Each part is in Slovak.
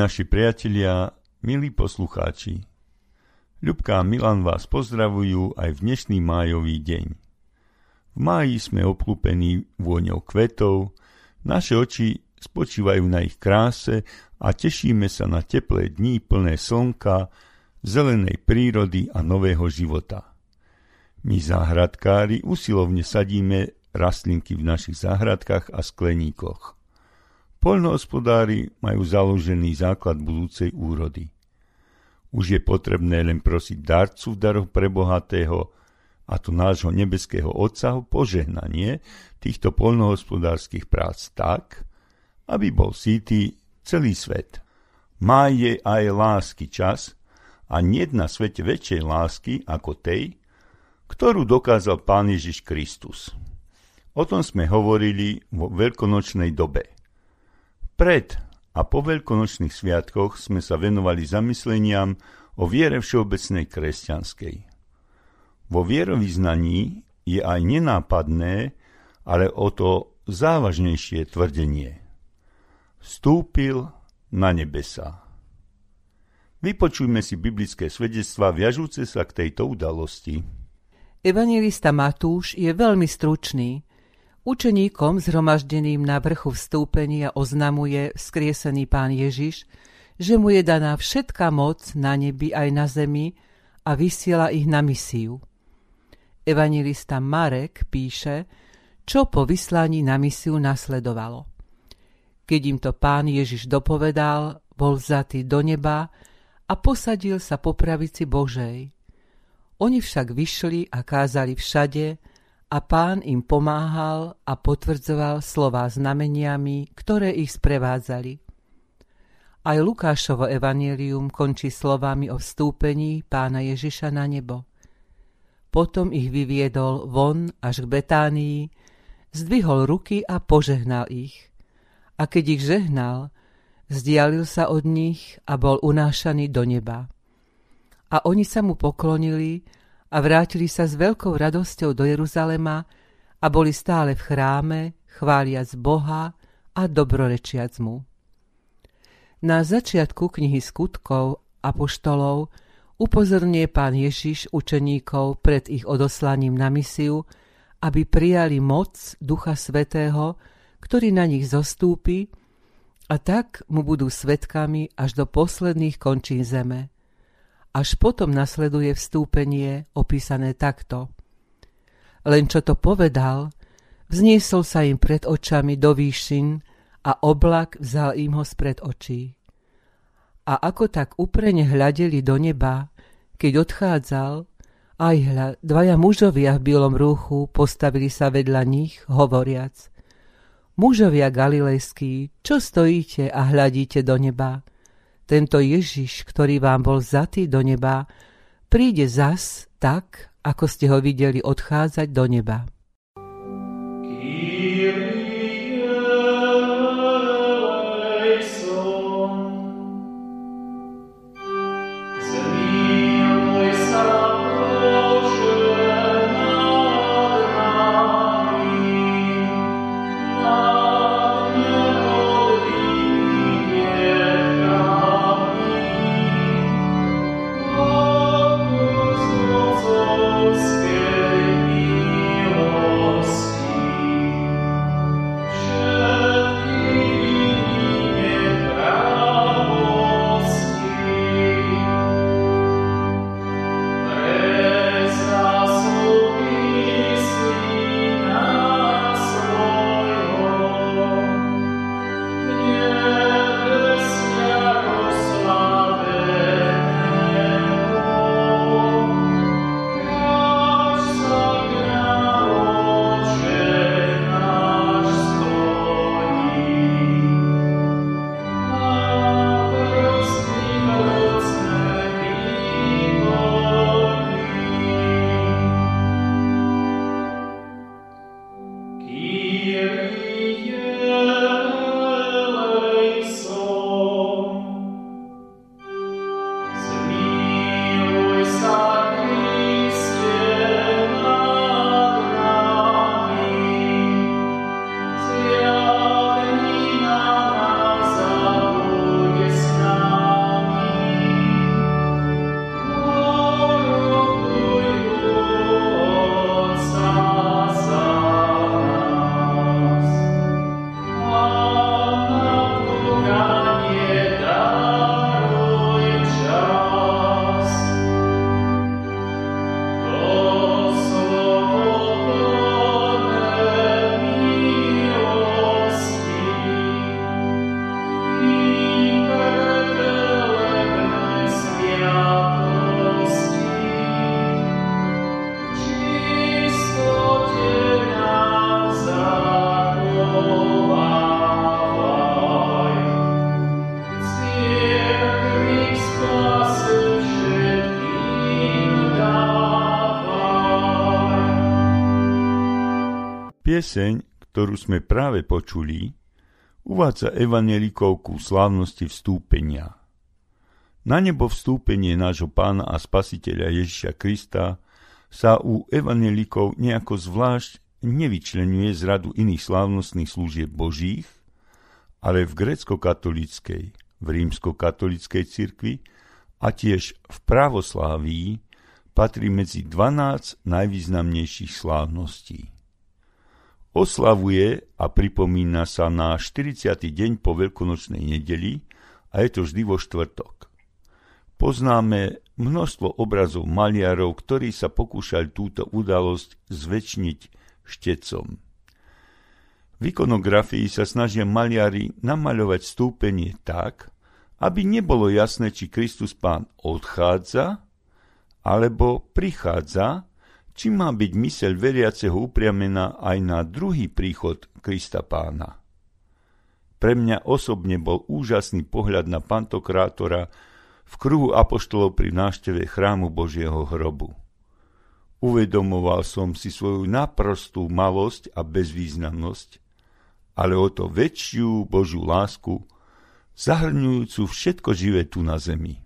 naši priatelia, milí poslucháči, Ľubka a Milan vás pozdravujú aj v dnešný májový deň. V máji sme obklúpení vôňou kvetov, naše oči spočívajú na ich kráse a tešíme sa na teplé dní plné slnka, zelenej prírody a nového života. My záhradkári usilovne sadíme rastlinky v našich záhradkách a skleníkoch. Poľnohospodári majú založený základ budúcej úrody. Už je potrebné len prosiť darcu v daroch pre bohatého, a to nášho nebeského Otca o požehnanie týchto poľnohospodárskych prác tak, aby bol sítý celý svet. Má je aj lásky čas a nie na svete väčšej lásky ako tej, ktorú dokázal Pán Ježiš Kristus. O tom sme hovorili vo veľkonočnej dobe. Pred a po veľkonočných sviatkoch sme sa venovali zamysleniam o viere všeobecnej kresťanskej. Vo vierovýznaní je aj nenápadné, ale o to závažnejšie tvrdenie. Vstúpil na nebesa. Vypočujme si biblické svedectvá viažúce sa k tejto udalosti. Evangelista Matúš je veľmi stručný, Učeníkom zhromaždeným na vrchu vstúpenia oznamuje skriesený pán Ježiš, že mu je daná všetká moc na nebi aj na zemi a vysiela ich na misiu. Evangelista Marek píše, čo po vyslaní na misiu nasledovalo. Keď im to pán Ježiš dopovedal, bol vzatý do neba a posadil sa po pravici Božej. Oni však vyšli a kázali všade, a pán im pomáhal a potvrdzoval slová znameniami, ktoré ich sprevádzali. Aj Lukášovo evanílium končí slovami o vstúpení pána Ježiša na nebo. Potom ich vyviedol von až k Betánii, zdvihol ruky a požehnal ich. A keď ich žehnal, vzdialil sa od nich a bol unášaný do neba. A oni sa mu poklonili a vrátili sa s veľkou radosťou do Jeruzalema a boli stále v chráme, chváliac Boha a dobrorečiac mu. Na začiatku knihy skutkov a poštolov upozornie pán Ježiš učeníkov pred ich odoslaním na misiu, aby prijali moc Ducha Svetého, ktorý na nich zostúpi a tak mu budú svetkami až do posledných končín zeme – až potom nasleduje vstúpenie opísané takto. Len čo to povedal, vzniesol sa im pred očami do výšin a oblak vzal im ho spred očí. A ako tak uprene hľadeli do neba, keď odchádzal, aj hľa, dvaja mužovia v bielom rúchu postavili sa vedľa nich, hovoriac. Mužovia galilejskí, čo stojíte a hľadíte do neba? Tento Ježiš, ktorý vám bol zatý do neba, príde zas tak, ako ste ho videli odchádzať do neba. Pieseň, ktorú sme práve počuli, uvádza evanelikov ku slávnosti vstúpenia. Na nebo vstúpenie nášho pána a spasiteľa Ježiša Krista sa u evanelikov nejako zvlášť nevyčlenuje z radu iných slávnostných služieb božích, ale v grecko-katolíckej, v rímsko-katolíckej cirkvi a tiež v pravoslávii patrí medzi 12 najvýznamnejších slávností. Oslavuje a pripomína sa na 40. deň po veľkonočnej nedeli a je to vždy vo štvrtok. Poznáme množstvo obrazov maliarov, ktorí sa pokúšali túto udalosť zväčšniť štecom. V ikonografii sa snažia maliari namaľovať stúpenie tak, aby nebolo jasné, či Kristus pán odchádza alebo prichádza, či má byť myseľ veriaceho upriamená aj na druhý príchod Krista pána. Pre mňa osobne bol úžasný pohľad na pantokrátora, v kruhu apoštolov pri návšteve chrámu Božieho hrobu. Uvedomoval som si svoju naprostú malosť a bezvýznamnosť, ale o to väčšiu Božiu lásku, zahrňujúcu všetko živé tu na zemi.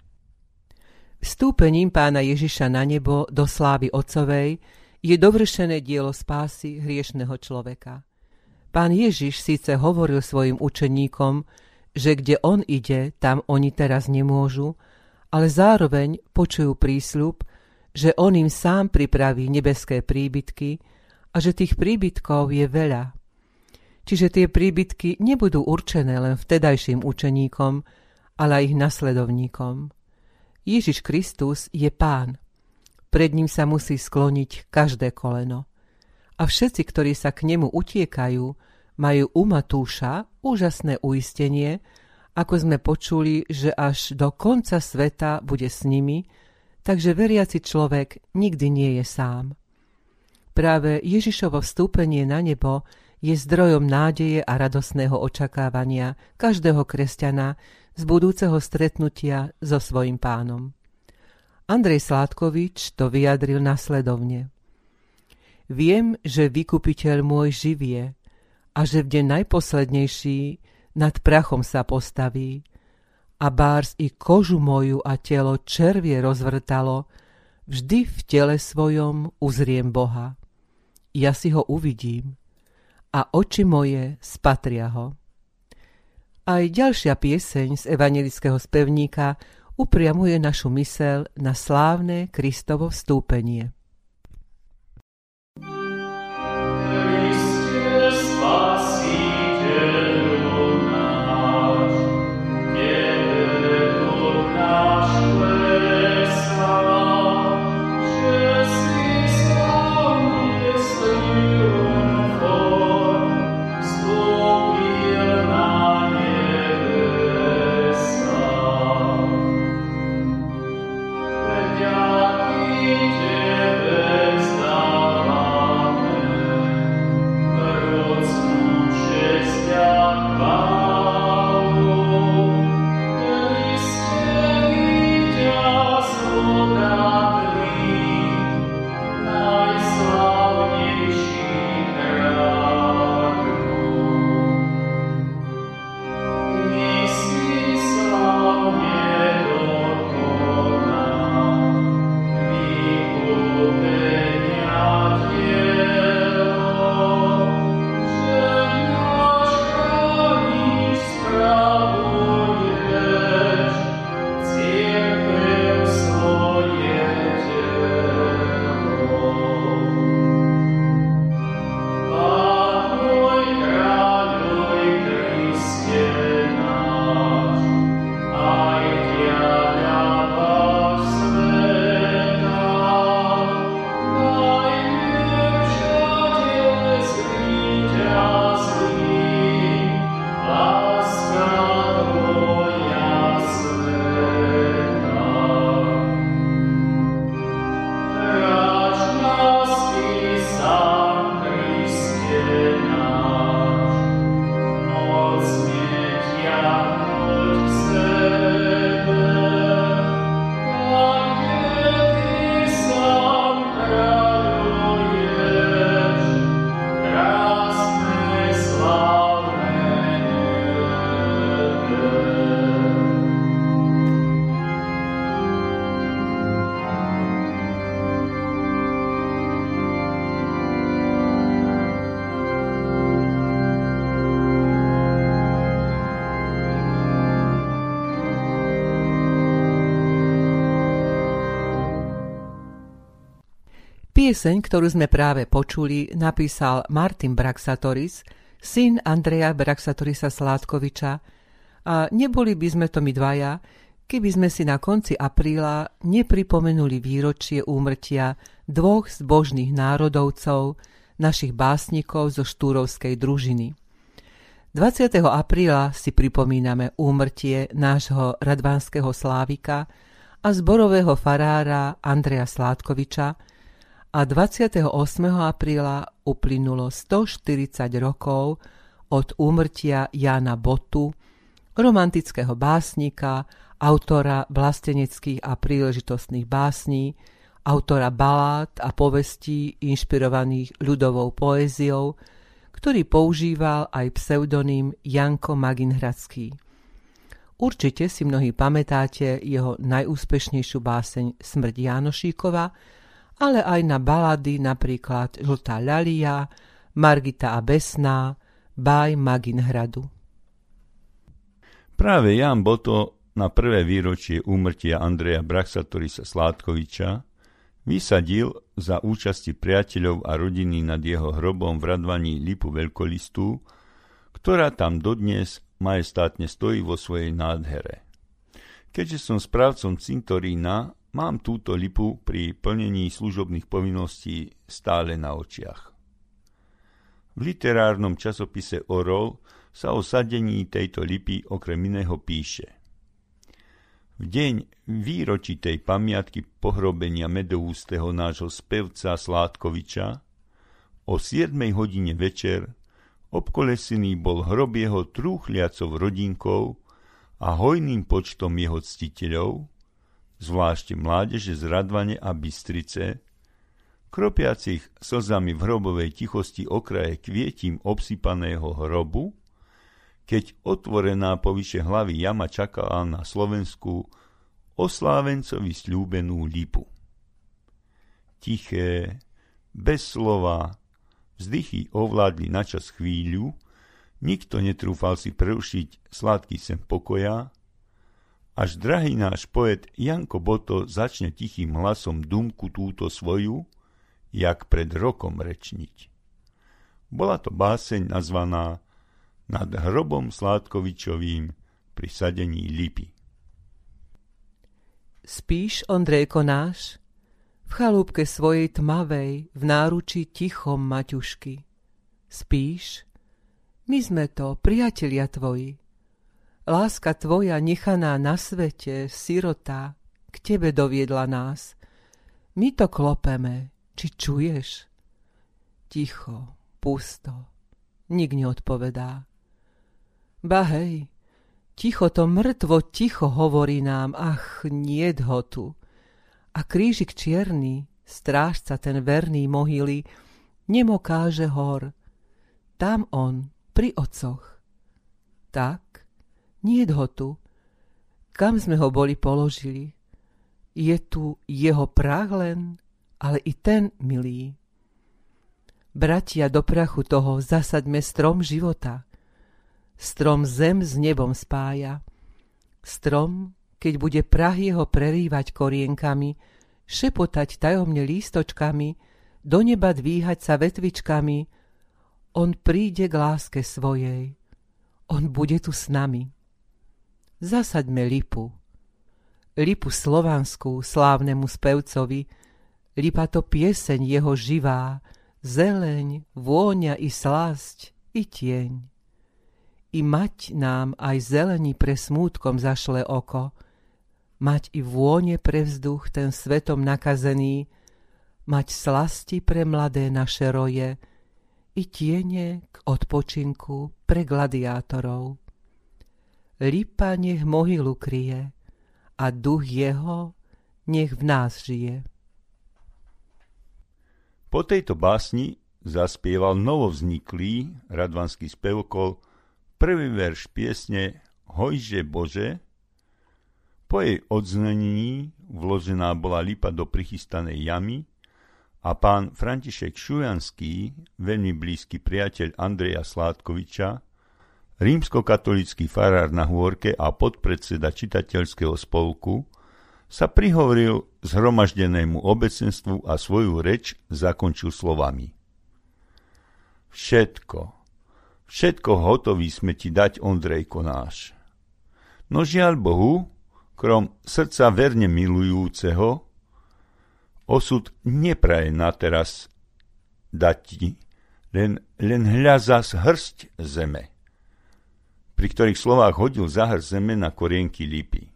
Vstúpením pána Ježiša na nebo do slávy Otcovej je dovršené dielo spásy hriešného človeka. Pán Ježiš síce hovoril svojim učeníkom, že kde on ide, tam oni teraz nemôžu, ale zároveň počujú prísľub, že on im sám pripraví nebeské príbytky a že tých príbytkov je veľa. Čiže tie príbytky nebudú určené len vtedajším učeníkom, ale aj ich nasledovníkom. Ježiš Kristus je pán. Pred ním sa musí skloniť každé koleno. A všetci, ktorí sa k nemu utiekajú, majú u Matúša úžasné uistenie, ako sme počuli, že až do konca sveta bude s nimi, takže veriaci človek nikdy nie je sám. Práve Ježišovo vstúpenie na nebo je zdrojom nádeje a radosného očakávania každého kresťana z budúceho stretnutia so svojim pánom. Andrej Sládkovič to vyjadril nasledovne. Viem, že vykupiteľ môj živie a že v deň najposlednejší nad prachom sa postaví a bárs i kožu moju a telo červie rozvrtalo, vždy v tele svojom uzriem Boha. Ja si ho uvidím a oči moje spatria ho. Aj ďalšia pieseň z evangelického spevníka upriamuje našu mysel na slávne Kristovo vstúpenie. Pieseň, ktorú sme práve počuli, napísal Martin Braxatoris, syn Andreja Braxatorisa Sládkoviča a neboli by sme to my dvaja, keby sme si na konci apríla nepripomenuli výročie úmrtia dvoch zbožných národovcov, našich básnikov zo štúrovskej družiny. 20. apríla si pripomíname úmrtie nášho radvánskeho slávika a zborového farára Andreja Sládkoviča, a 28. apríla uplynulo 140 rokov od úmrtia Jana Botu, romantického básnika, autora vlasteneckých a príležitostných básní, autora balád a povestí inšpirovaných ľudovou poéziou, ktorý používal aj pseudonym Janko Maginhradský. Určite si mnohí pamätáte jeho najúspešnejšiu báseň Smrť Janošíkova, ale aj na balady napríklad Žltá ľalia, Margita a Besná, Baj Maginhradu. Práve Jan Boto na prvé výročie úmrtia Andreja Braxatorisa Sládkoviča vysadil za účasti priateľov a rodiny nad jeho hrobom v radvaní lipu veľkolistu, ktorá tam dodnes majestátne stojí vo svojej nádhere. Keďže som správcom cintorína, Mám túto lipu pri plnení služobných povinností stále na očiach. V literárnom časopise Orol sa o sadení tejto lipy okrem iného píše. V deň výročitej pamiatky pohrobenia medoústeho nášho spevca Sládkoviča o 7 hodine večer obkolesený bol hrob jeho trúchliacov rodinkou a hojným počtom jeho ctiteľov, zvlášť mládeže z Radvane a Bystrice, kropiacich slzami v hrobovej tichosti okraje kvietím obsypaného hrobu, keď otvorená povyše hlavy jama čakala na Slovensku oslávencovi slúbenú lipu. Tiché, bez slova, vzdychy ovládli načas chvíľu, nikto netrúfal si prerušiť sladký sem pokoja, až drahý náš poet Janko Boto začne tichým hlasom dumku túto svoju, jak pred rokom rečniť. Bola to báseň nazvaná Nad hrobom Sládkovičovým pri sadení lipy. Spíš, Ondrejko náš, v chalúbke svojej tmavej, v náruči tichom Maťušky. Spíš? My sme to, priatelia tvoji, Láska tvoja nechaná na svete, sirota, k tebe doviedla nás. My to klopeme, či čuješ? Ticho, pusto, nik neodpovedá. Ba hej, ticho to mŕtvo ticho hovorí nám, ach, niet ho tu. A krížik čierny, strážca ten verný mohyly, nemokáže hor. Tam on, pri ococh. Tak, nie ho tu. Kam sme ho boli položili? Je tu jeho prach len, ale i ten milý. Bratia, do prachu toho zasaďme strom života. Strom zem s nebom spája. Strom, keď bude prach jeho prerývať korienkami, šepotať tajomne lístočkami, do neba dvíhať sa vetvičkami, on príde k láske svojej. On bude tu s nami zasaďme lipu. Lipu slovanskú slávnemu spevcovi, lipa to pieseň jeho živá, zeleň, vôňa i slasť, i tieň. I mať nám aj zelení pre smútkom zašle oko, mať i vône pre vzduch ten svetom nakazený, mať slasti pre mladé naše roje, i tiene k odpočinku pre gladiátorov. Lipa nech mohylu kryje a duch jeho nech v nás žije. Po tejto básni zaspieval novovzniklý radvanský spevokol prvý verš piesne Hojže Bože. Po jej odznení vložená bola lipa do prichystanej jamy a pán František Šujanský, veľmi blízky priateľ Andreja Sládkoviča, rímskokatolický farár na Hôrke a podpredseda čitateľského spolku, sa prihovoril zhromaždenému obecenstvu a svoju reč zakončil slovami. Všetko, všetko hotový sme ti dať, Ondrejko náš. No žiaľ Bohu, krom srdca verne milujúceho, osud nepraje na teraz dať ti, len, len hľa zas hrst zeme, pri ktorých slovách hodil za hrst zeme na korienky lípy.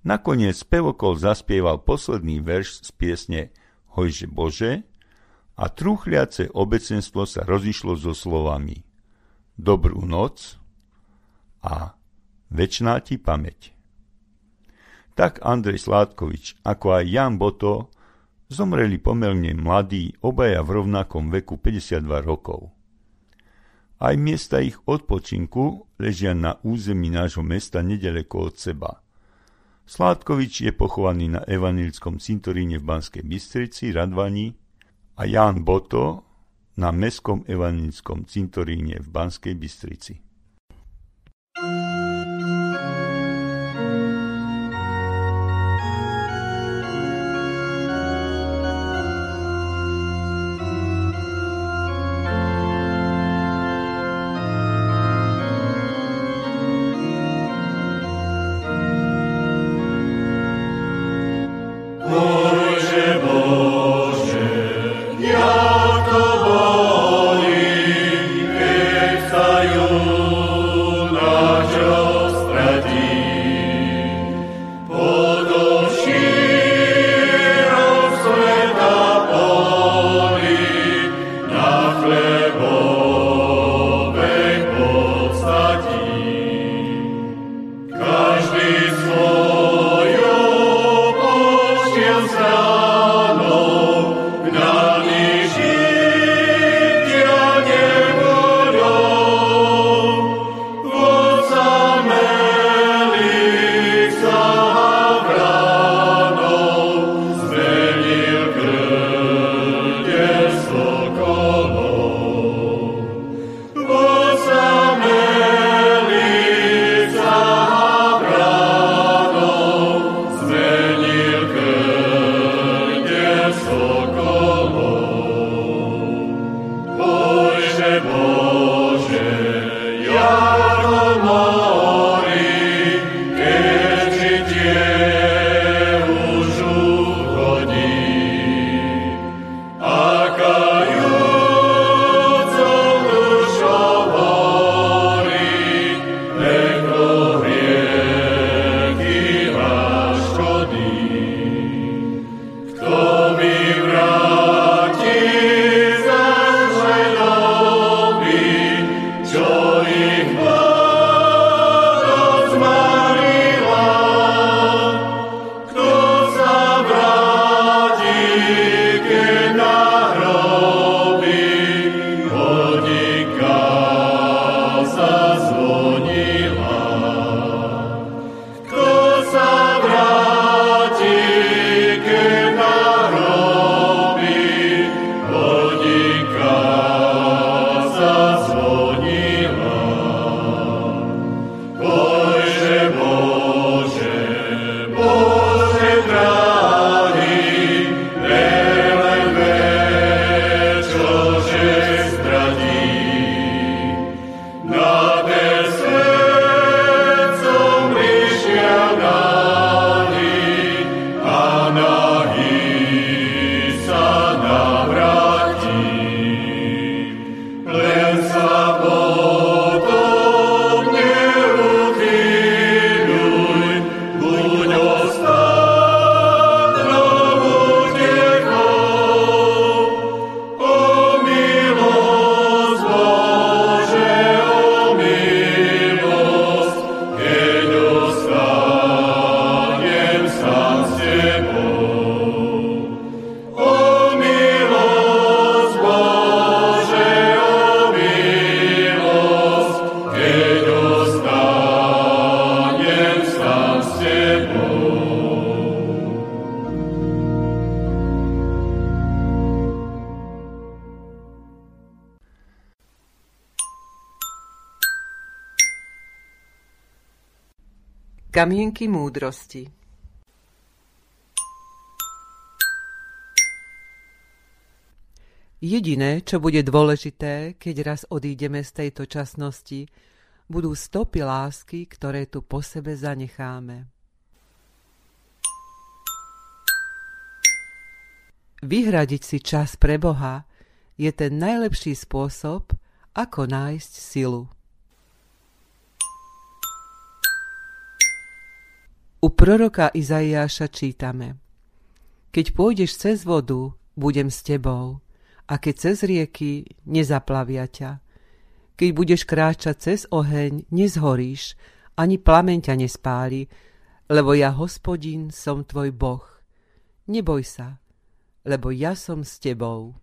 Nakoniec spevokol zaspieval posledný verš z piesne Hojže Bože a truchliace obecenstvo sa rozišlo so slovami Dobrú noc a Večná ti pamäť. Tak Andrej Sládkovič ako aj Jan Boto zomreli pomerne mladí, obaja v rovnakom veku 52 rokov. Aj miesta ich odpočinku ležia na území nášho mesta nedaleko od seba – Sládkovič je pochovaný na evanilskom cintoríne v Banskej Bystrici, Radvani a Ján Boto na Mestskom evanilskom cintoríne v Banskej Bystrici. Kamienky múdrosti Jediné, čo bude dôležité, keď raz odídeme z tejto časnosti, budú stopy lásky, ktoré tu po sebe zanecháme. Vyhradiť si čas pre Boha je ten najlepší spôsob, ako nájsť silu. U proroka Izaiáša čítame Keď pôjdeš cez vodu, budem s tebou, a keď cez rieky, nezaplavia ťa. Keď budeš kráčať cez oheň, nezhoríš, ani plameň ťa nespáli, lebo ja, hospodin, som tvoj Boh. Neboj sa, lebo ja som s tebou.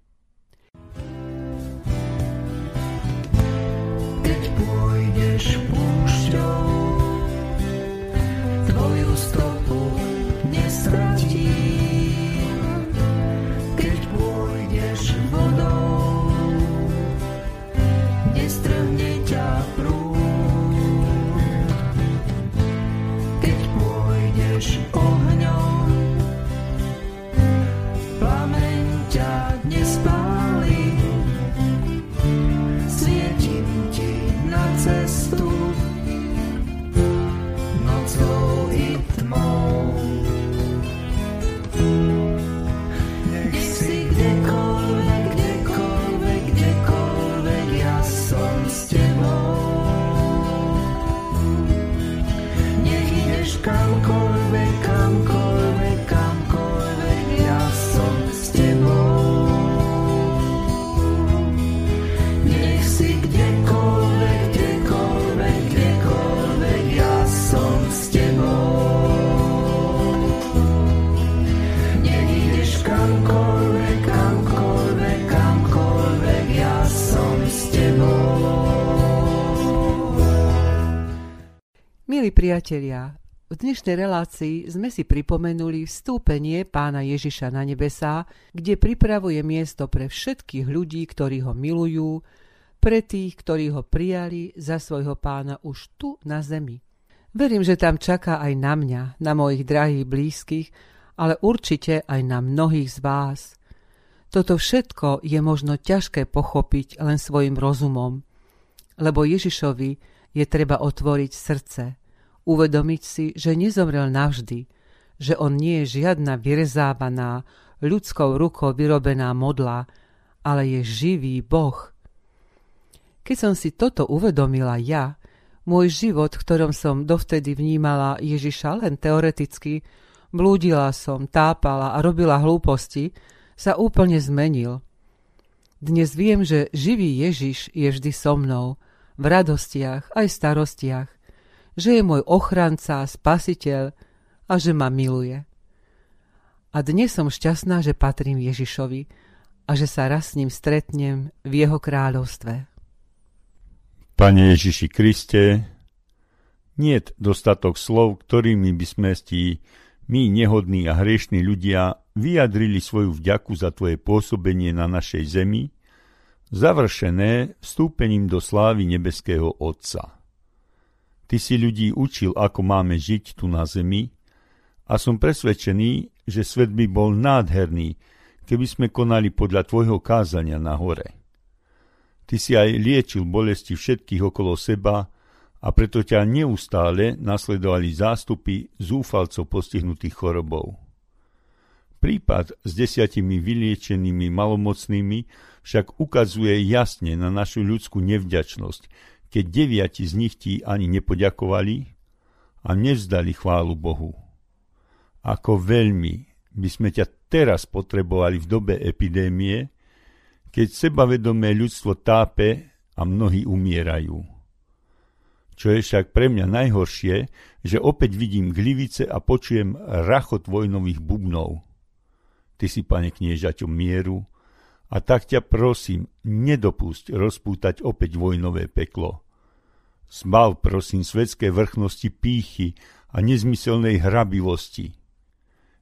Priatelia, v dnešnej relácii sme si pripomenuli vstúpenie pána Ježiša na nebesá, kde pripravuje miesto pre všetkých ľudí, ktorí ho milujú, pre tých, ktorí ho prijali za svojho pána už tu na zemi. Verím, že tam čaká aj na mňa, na mojich drahých blízkych, ale určite aj na mnohých z vás. Toto všetko je možno ťažké pochopiť len svojim rozumom, lebo Ježišovi je treba otvoriť srdce, uvedomiť si, že nezomrel navždy, že on nie je žiadna vyrezávaná, ľudskou rukou vyrobená modla, ale je živý Boh. Keď som si toto uvedomila ja, môj život, ktorom som dovtedy vnímala Ježiša len teoreticky, blúdila som, tápala a robila hlúposti, sa úplne zmenil. Dnes viem, že živý Ježiš je vždy so mnou, v radostiach aj starostiach, že je môj ochranca, spasiteľ a že ma miluje. A dnes som šťastná, že patrím Ježišovi a že sa raz s ním stretnem v jeho kráľovstve. Pane Ježiši Kriste, nie dostatok slov, ktorými by sme ti my, nehodní a hriešní ľudia, vyjadrili svoju vďaku za Tvoje pôsobenie na našej zemi, završené vstúpením do slávy nebeského Otca. Ty si ľudí učil, ako máme žiť tu na zemi a som presvedčený, že svet by bol nádherný, keby sme konali podľa Tvojho kázania na hore. Ty si aj liečil bolesti všetkých okolo seba a preto ťa neustále nasledovali zástupy zúfalcov postihnutých chorobou. Prípad s desiatimi vyliečenými malomocnými však ukazuje jasne na našu ľudskú nevďačnosť, keď deviati z nich ti ani nepoďakovali a nevzdali chválu Bohu. Ako veľmi by sme ťa teraz potrebovali v dobe epidémie, keď sebavedomé ľudstvo tápe a mnohí umierajú. Čo je však pre mňa najhoršie, že opäť vidím glivice a počujem rachot vojnových bubnov. Ty si, pane kniežaťo, mieru a tak ťa prosím, nedopusť rozpútať opäť vojnové peklo. Zbav, prosím, svetské vrchnosti pýchy a nezmyselnej hrabivosti.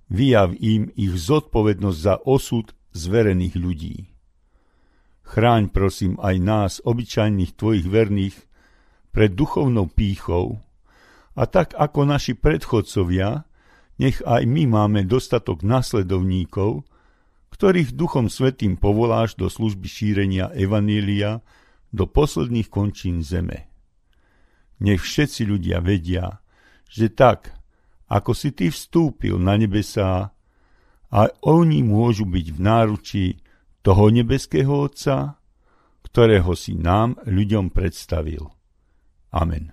Vyjav im ich zodpovednosť za osud zverených ľudí. Chráň, prosím, aj nás, obyčajných tvojich verných, pred duchovnou pýchou a tak ako naši predchodcovia, nech aj my máme dostatok nasledovníkov, ktorých Duchom Svetým povoláš do služby šírenia Evanília do posledných končín zeme. Nech všetci ľudia vedia, že tak, ako si ty vstúpil na nebesá, a oni môžu byť v náručí toho nebeského Otca, ktorého si nám, ľuďom, predstavil. Amen.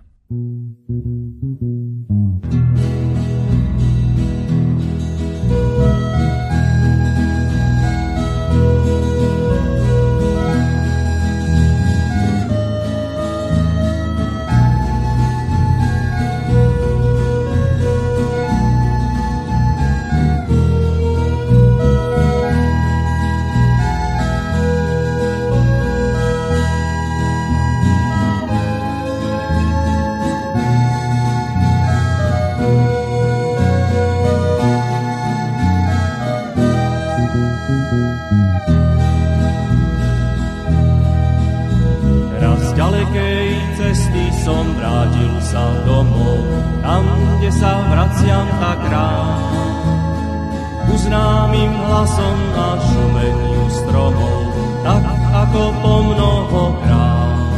som na šumeniu stromov, tak ako po mnoho krát.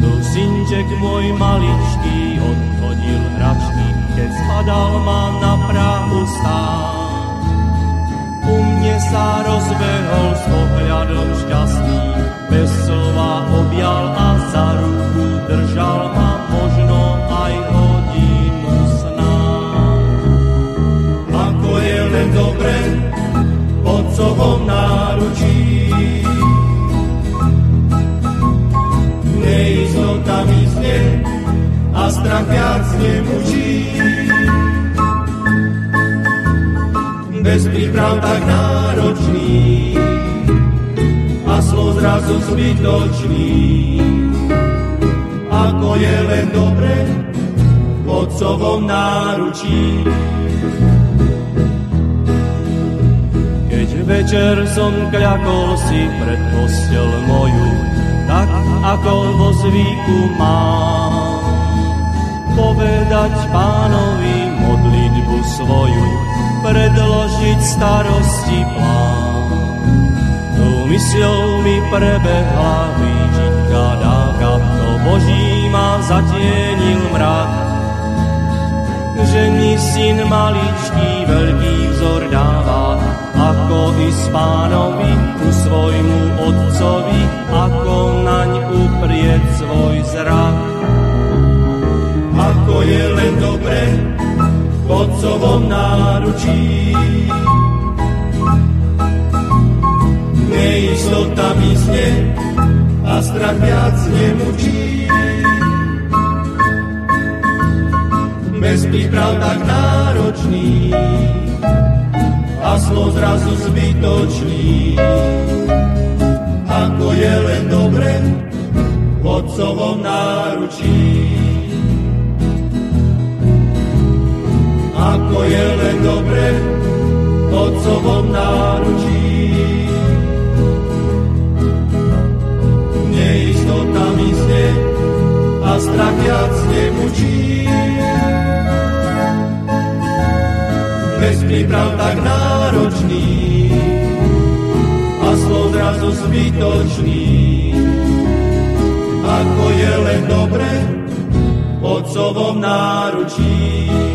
Dusinček môj maličký odchodil hračky, keď spadal ma na Prahu stáť. U mne sa rozbehol s pohľadom šťastný, bez slova objal a zbytočný. Ako je len dobre v otcovom náručí. Keď večer som kľakol si pred postel moju, tak ako vo zvyku mám. Povedať pánovi modlitbu svoju, predložiť starosti plán mysľou mi prebehla výčitka dávka, to Boží ma zatienil mrak. Že mi syn maličký veľký vzor dáva, ako i spánovi ku svojmu otcovi, ako naň uprieť svoj zrak. Ako je len dobre v otcovom náručí, neistota mysne a strach viac nemučí. Bez príprav tak náročný a slov zrazu zbytočný. Ako je len dobre v otcovom náručí. Ako je len dobre v otcovom náručí. strach viac nemučí. Bez príprav tak náročný a slov zrazu zbytočný. Ako je len dobre v otcovom náručí.